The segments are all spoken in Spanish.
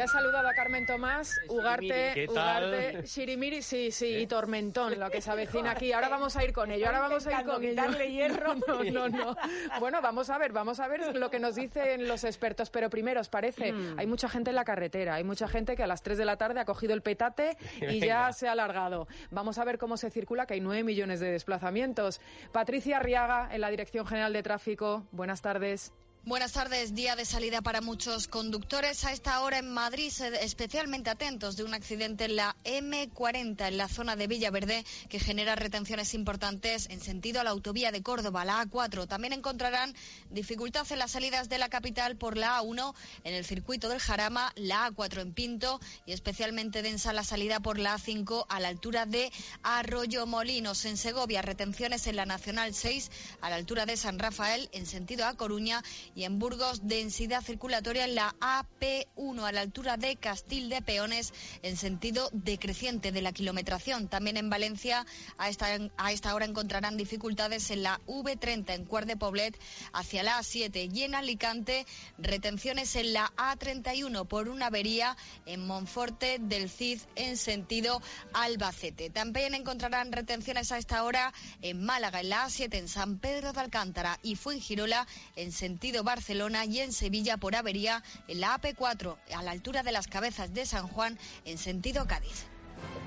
Ya he saludado a Carmen Tomás, Ugarte, Ugarte, Shirimiri, sí, sí, y Tormentón, lo que se avecina aquí. Ahora vamos a ir con ello, ahora vamos a ir con ello. hierro. No, no, no. Bueno, vamos a ver, vamos a ver lo que nos dicen los expertos. Pero primero, ¿os parece? Mm. Hay mucha gente en la carretera, hay mucha gente que a las 3 de la tarde ha cogido el petate y ya se ha alargado. Vamos a ver cómo se circula, que hay 9 millones de desplazamientos. Patricia Arriaga, en la Dirección General de Tráfico. Buenas tardes. Buenas tardes. Día de salida para muchos conductores. A esta hora en Madrid, especialmente atentos de un accidente en la M40, en la zona de Villaverde, que genera retenciones importantes en sentido a la autovía de Córdoba, la A4. También encontrarán dificultad en las salidas de la capital por la A1, en el circuito del Jarama, la A4 en Pinto y especialmente densa la salida por la A5 a la altura de Arroyo Molinos. En Segovia, retenciones en la Nacional 6 a la altura de San Rafael, en sentido a Coruña y en Burgos densidad circulatoria en la AP1 a la altura de Castil de Peones en sentido decreciente de la kilometración. También en Valencia a esta, a esta hora encontrarán dificultades en la V30 en Cuart de Poblet hacia la A7 y en Alicante retenciones en la A31 por una avería en Monforte del Cid en sentido Albacete. También encontrarán retenciones a esta hora en Málaga en la A7 en San Pedro de Alcántara y Fuengirola en sentido Barcelona y en Sevilla por avería en la AP4 a la altura de las cabezas de San Juan en sentido Cádiz.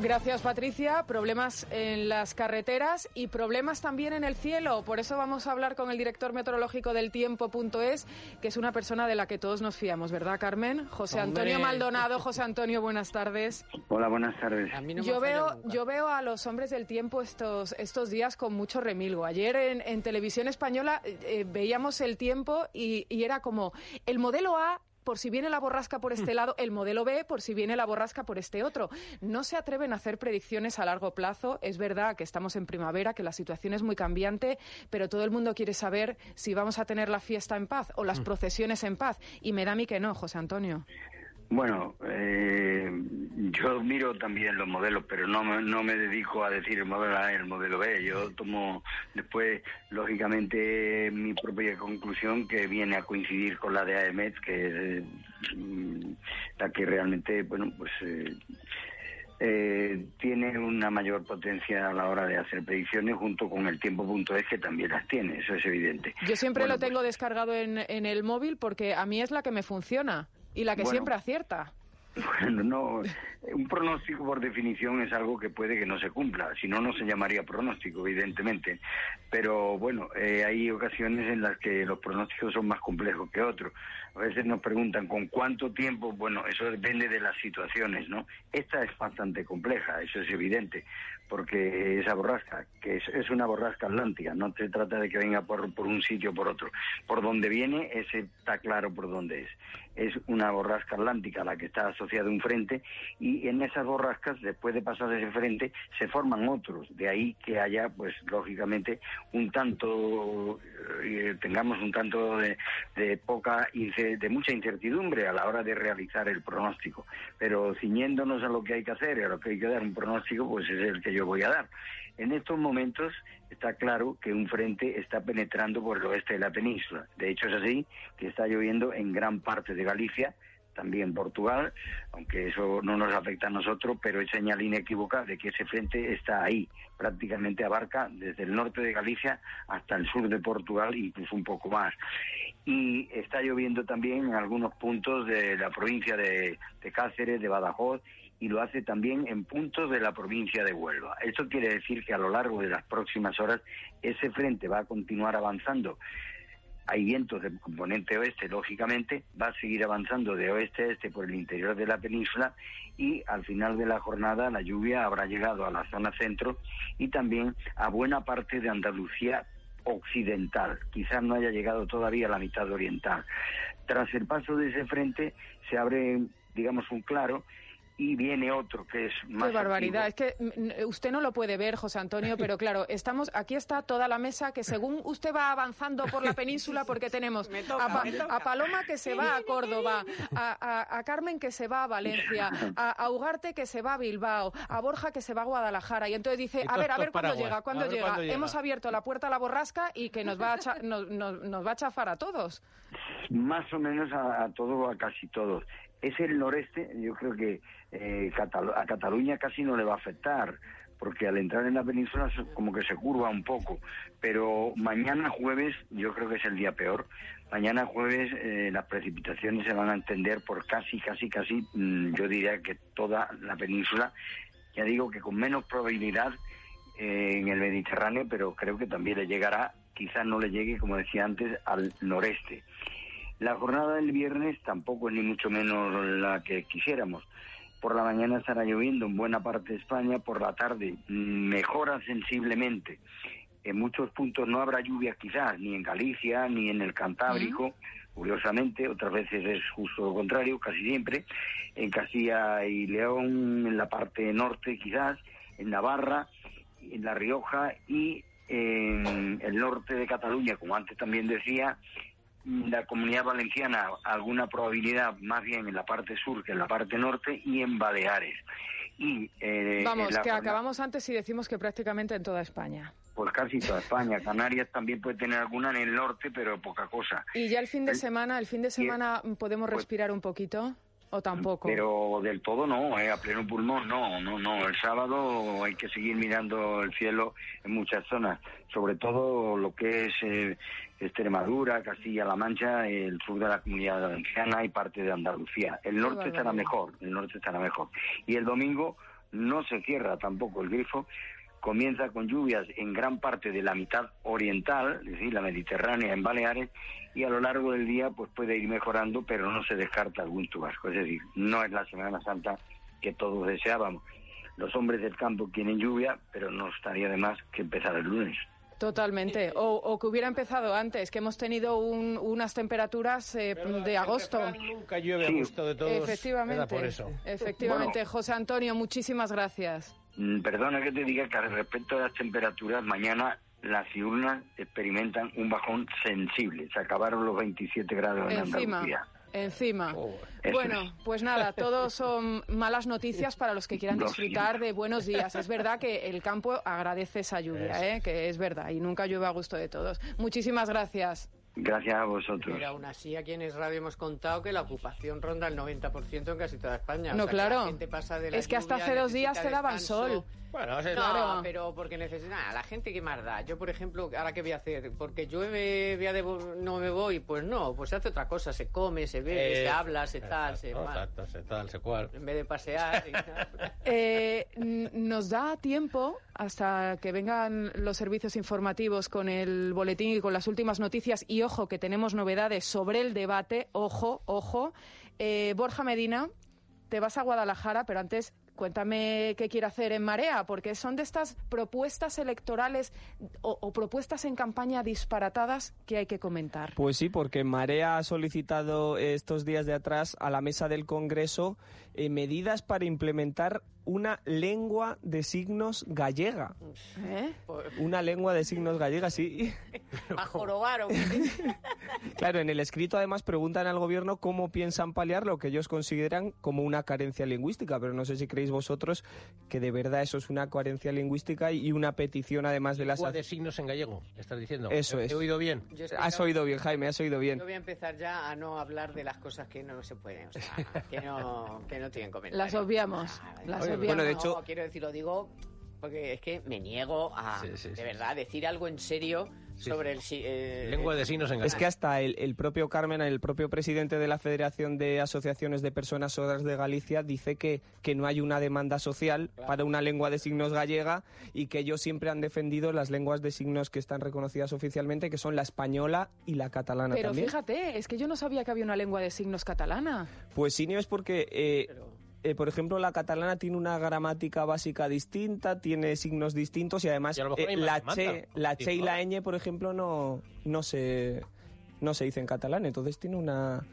Gracias, Patricia. Problemas en las carreteras y problemas también en el cielo. Por eso vamos a hablar con el director meteorológico del tiempo.es, que es una persona de la que todos nos fiamos, ¿verdad, Carmen? José Antonio Hombre. Maldonado. José Antonio, buenas tardes. Hola, buenas tardes. A mí no me Yo veo, nunca. yo veo a los hombres del tiempo estos, estos días con mucho remilgo. Ayer en, en televisión española eh, eh, veíamos el tiempo y, y era como el modelo A. Por si viene la borrasca por este lado, el modelo B, por si viene la borrasca por este otro. No se atreven a hacer predicciones a largo plazo. Es verdad que estamos en primavera, que la situación es muy cambiante, pero todo el mundo quiere saber si vamos a tener la fiesta en paz o las procesiones en paz. Y me da a mí que no, José Antonio. Bueno, eh, yo miro también los modelos, pero no me, no me dedico a decir el modelo A y el modelo B. Yo tomo después, lógicamente, mi propia conclusión que viene a coincidir con la de AEMET, que es eh, mm, la que realmente, bueno, pues eh, eh, tiene una mayor potencia a la hora de hacer predicciones junto con el tiempo.es que también las tiene, eso es evidente. Yo siempre Bueno, lo tengo pues, descargado en, en el móvil porque a mí es la que me funciona y la que Bueno. siempre acierta. Bueno, no, un pronóstico por definición es algo que puede que no se cumpla, si no, no se llamaría pronóstico, evidentemente. Pero bueno, eh, hay ocasiones en las que los pronósticos son más complejos que otros. A veces nos preguntan con cuánto tiempo, bueno, eso depende de las situaciones, ¿no? Esta es bastante compleja, eso es evidente, porque esa borrasca, que es, es una borrasca atlántica, no se trata de que venga por, por un sitio o por otro. Por donde viene, ese está claro por dónde es. Es una borrasca atlántica a la que está asociada un frente y en esas borrascas, después de pasar ese frente, se forman otros. De ahí que haya, pues lógicamente, un tanto, eh, tengamos un tanto de, de poca, de mucha incertidumbre a la hora de realizar el pronóstico. Pero ciñéndonos a lo que hay que hacer y a lo que hay que dar un pronóstico, pues es el que yo voy a dar. En estos momentos está claro que un frente está penetrando por el oeste de la península. De hecho es así que está lloviendo en gran parte de Galicia, también Portugal, aunque eso no nos afecta a nosotros, pero es señal inequívoca de que ese frente está ahí, prácticamente abarca desde el norte de Galicia hasta el sur de Portugal, incluso un poco más. Y está lloviendo también en algunos puntos de la provincia de, de Cáceres, de Badajoz, y lo hace también en puntos de la provincia de Huelva. Esto quiere decir que a lo largo de las próximas horas ese frente va a continuar avanzando hay vientos de componente oeste, lógicamente, va a seguir avanzando de oeste a este por el interior de la península y al final de la jornada la lluvia habrá llegado a la zona centro y también a buena parte de Andalucía occidental, quizás no haya llegado todavía a la mitad oriental. Tras el paso de ese frente se abre, digamos, un claro y viene otro que es más Qué barbaridad. activo. Es que mm, usted no lo puede ver, José Antonio, pero claro, estamos aquí está toda la mesa que según usted va avanzando por la península, porque tenemos toca, a, Pa- Paloma que se va a Córdoba, a, a- a Carmen que se va a Valencia, a, a Ugarte que se va a Bilbao, a Borja que se va a Guadalajara. Y entonces dice, a ver, a todos ver cuándo llega, cuándo llega. cuándo llega. Hemos abierto la puerta a la borrasca y que nos va a, cha- nos, nos- nos va a chafar a todos. más o menos a, a todo, a casi todos. Es el noreste, yo creo que eh, a Cataluña casi no le va a afectar, porque al entrar en la península como que se curva un poco. Pero mañana jueves yo creo que es el día peor. Mañana jueves eh, las precipitaciones se van a entender por casi, casi, casi, mm, yo diría que toda la península. Ya digo que con menos probabilidad eh, en el Mediterráneo, pero creo que también le llegará, quizás no le llegue, como decía antes, al noreste. La jornada del viernes tampoco es ni mucho menos la que quisiéramos. Por la mañana estará lloviendo en buena parte de España, por la tarde mejora sensiblemente. En muchos puntos no habrá lluvia quizás, ni en Galicia, ni en el Cantábrico, curiosamente, otras veces es justo lo contrario, casi siempre. En Castilla y León, en la parte norte quizás, en Navarra, en La Rioja y en el norte de Cataluña, como antes también decía, la comunidad valenciana alguna probabilidad más bien en la parte sur que en la parte norte y en Baleares. Y, eh, Vamos, que acabamos antes y decimos que prácticamente en toda España. Pues casi toda España. Canarias también puede tener alguna en el norte, pero poca cosa. ¿Y ya el fin de semana, el fin de semana podemos pues respirar un poquito? ¿O tampoco? Pero del todo no, eh, a pleno pulmón no, no, no. El sábado hay que seguir mirando el cielo en muchas zonas, sobre todo lo que es eh, Extremadura, Castilla-La Mancha, el sur de la comunidad valenciana y parte de Andalucía. El norte estará mejor, el norte estará mejor. Y el domingo no se cierra tampoco el grifo, comienza con lluvias en gran parte de la mitad oriental, es decir, la Mediterránea en Baleares, y a lo largo del día pues puede ir mejorando, pero no se descarta algún chubasco. Es decir, no es la Semana Santa que todos deseábamos. Los hombres del campo quieren lluvia, pero no estaría de más que empezar el lunes. Totalmente. O, que hubiera empezado antes, que hemos tenido unas temperaturas eh, de agosto. Nunca llueve a gusto de todos. Efectivamente. Por eso. Efectivamente. José Antonio, muchísimas gracias. Mm, perdona que te diga que respecto a las temperaturas, mañana las diurnas experimentan un bajón sensible. Se acabaron los 27 grados en Encima. Andalucía. Encima. Oh, bueno, pues nada, todos son malas noticias para los que quieran disfrutar de buenos días. Es verdad que el campo agradece esa lluvia, ¿eh? que es verdad, y nunca llueve a gusto de todos. Muchísimas gracias. Gracias a vosotros. Pero aún así, aquí en Radio hemos contado que la ocupación ronda el 90% en casi toda España. No, claro. es que hasta hace dos días te daban sol. Bueno, no, pero porque necesita. la gente que más da. Yo, por ejemplo, ahora qué voy a hacer, porque llueve, no me voy, pues no, pues se hace otra cosa, se come, se bebe, se habla, se tal, se, exacto, se tal, se cual. En vez de pasear. eh, nos da tiempo hasta que vengan los servicios informativos con el boletín y con las últimas noticias. Y ojo, que tenemos novedades sobre el debate. Ojo, ojo. Eh, Borja Medina, te vas a Guadalajara, pero antes Cuéntame qué quiere hacer en Marea, porque son de estas propuestas electorales o, propuestas en campaña disparatadas que hay que comentar. Pues sí, porque Marea ha solicitado estos días de atrás a la mesa del Congreso eh, medidas para implementar una lengua de signos gallega. ¿Eh? Una lengua de signos gallega, sí. A jorobar. claro, en el escrito además preguntan al gobierno cómo piensan paliar lo que ellos consideran como una carencia lingüística, pero no sé si creéis vosotros que de verdad eso es una carencia lingüística y una petición además de las... Lengua de signos en gallego, estás diciendo. Eso es. ¿He oído bien? Has oído bien, Jaime, has oído bien. Yo voy a empezar ya a no hablar de las cosas que no se pueden, o sea, que no, que no tienen comentario. Las obviamos. las obviamos. Bueno, de hecho... quiero decir, lo digo porque es que me niego a, de verdad, decir algo en serio sobre el... Eh, Lengua de signos en Es que hasta el, propio Carmen, el propio presidente de la Federación de Asociaciones de Personas Sordas de Galicia, dice que, que no hay una demanda social para una lengua de signos gallega y que ellos siempre han defendido las lenguas de signos que están reconocidas oficialmente, que son la española y la catalana Pero también. fíjate, es que yo no sabía que había una lengua de signos catalana. Pues sí, no es porque... Eh, eh, por ejemplo, la catalana tiene una gramática básica distinta, tiene signos distintos y además eh, la, che, la che y la ñ, por ejemplo, no, no, se, no se dice en catalán, entonces tiene una,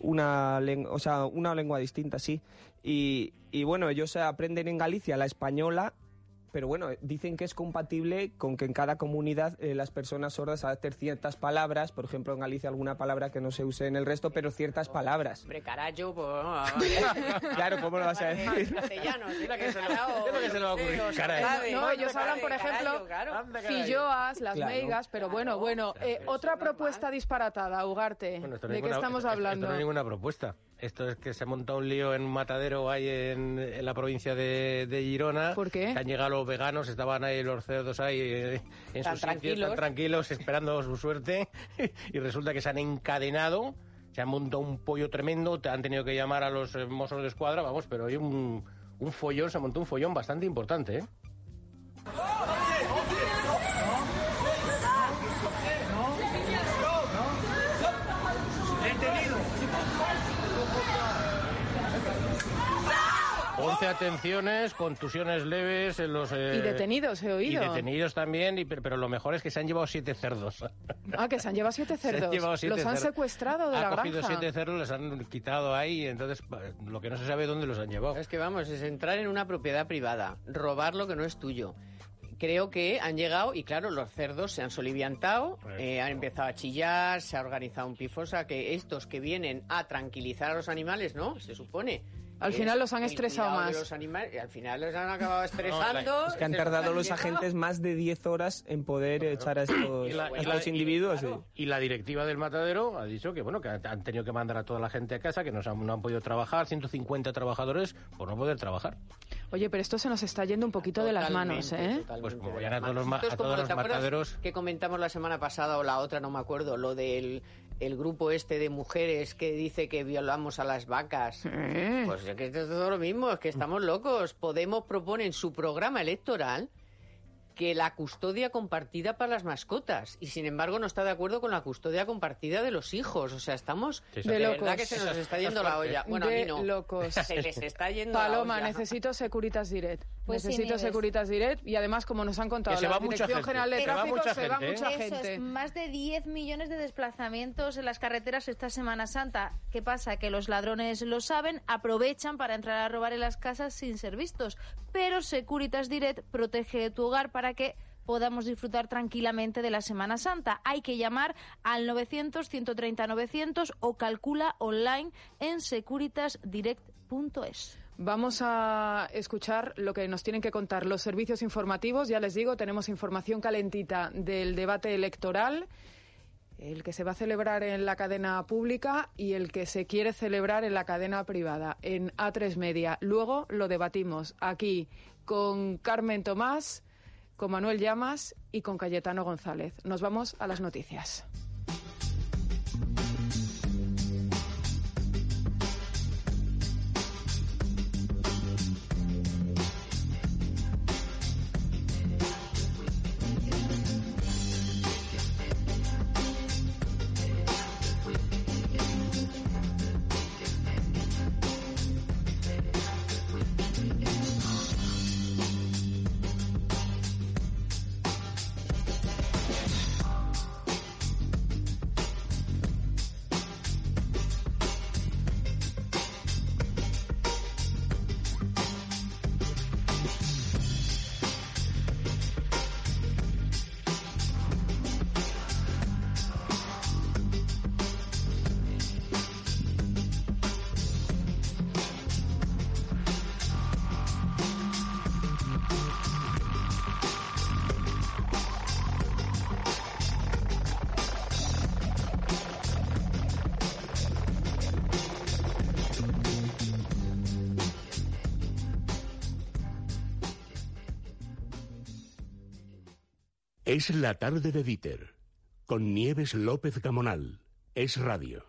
una, o sea, una lengua distinta, sí. Y, y bueno, ellos aprenden en Galicia la española pero bueno, dicen que es compatible con que en cada comunidad eh, las personas sordas adapten ciertas palabras, por ejemplo en Galicia alguna palabra que no se use en el resto, pero ciertas palabras. Hombre, carajo, pues... claro, ¿cómo lo vas a decir? Castellano, es que se le va a ocurrir. No, ellos hablan, por ejemplo, filloas, las meigas, pero bueno, bueno. Eh, otra propuesta disparatada, Ugarte. ¿De qué estamos hablando? Esto no hay ninguna propuesta. Esto es que se ha montado un lío en un matadero ahí en, la provincia de, Girona. ¿Por qué? han llegado los veganos, estaban ahí los cerdos ahí eh, en sus tranquilos. tranquilos, esperando su suerte. y resulta que se han encadenado, se han montado un pollo tremendo, han tenido que llamar a los mozos de escuadra, vamos, pero hay un, un follón, se montó un follón bastante importante, ¿eh? Atenciones, contusiones leves en los... Eh, y detenidos, he oído. Y detenidos también, y, pero, lo mejor es que se han llevado siete cerdos. Ah, que se han llevado siete cerdos. los han secuestrado de ha la granja. Han cogido siete cerdos, los han quitado ahí, entonces lo que no se sabe es dónde los han llevado. Es que vamos, es entrar en una propiedad privada, robar lo que no es tuyo creo que han llegado y claro, los cerdos se han soliviantado, eh, han empezado a chillar, se ha organizado un pifosa, que estos que vienen a tranquilizar a los animales, ¿no? Se supone al final los han estresado más. Los animales, y al final los han acabado estresando. es que han tardado los agentes más de 10 horas en poder echar a estos, individuos. Y, la directiva del matadero ha dicho que bueno que han tenido que mandar a toda la gente a casa, que no han, no han podido trabajar, 150 trabajadores por no poder trabajar. Oye, pero esto se nos está yendo un poquito de las manos, ¿eh? Pues como vayan a todos los, a todos los mataderos... Que comentamos la semana pasada o la otra, no me acuerdo, lo del el grupo este de mujeres que dice que violamos a las vacas. Pues es que es todo lo mismo, es que estamos locos. Podemos proponer en su programa electoral que la custodia compartida para las mascotas y sin embargo no está de acuerdo con la custodia compartida de los hijos. O sea, estamos de, verdad que se nos está yendo la olla. Bueno, a mí no. locos. Se les está yendo Paloma, la olla. necesito Securitas Direct. Pues necesito Securitas Direct y además como nos han contado la Dirección General de Tráfico se va mucha gente. Eso es, más de 10 millones de desplazamientos en las carreteras esta Semana Santa. ¿Qué pasa? Que los ladrones lo saben, aprovechan para entrar a robar en las casas sin ser vistos. Pero Securitas Direct protege tu hogar para que podamos disfrutar tranquilamente de la Semana Santa. Hay que llamar al 900-130-900 o calcula online en securitasdirect.es. Vamos a escuchar lo que nos tienen que contar los servicios informativos. Ya les digo, tenemos información calentita del debate electoral, el que se va a celebrar en la cadena pública y el que se quiere celebrar en la cadena privada, en A3 Media. Luego lo debatimos aquí con Carmen Tomás con Manuel Llamas y con Cayetano González. Nos vamos a las noticias. Es la tarde de Dieter, con Nieves López Gamonal. Es radio.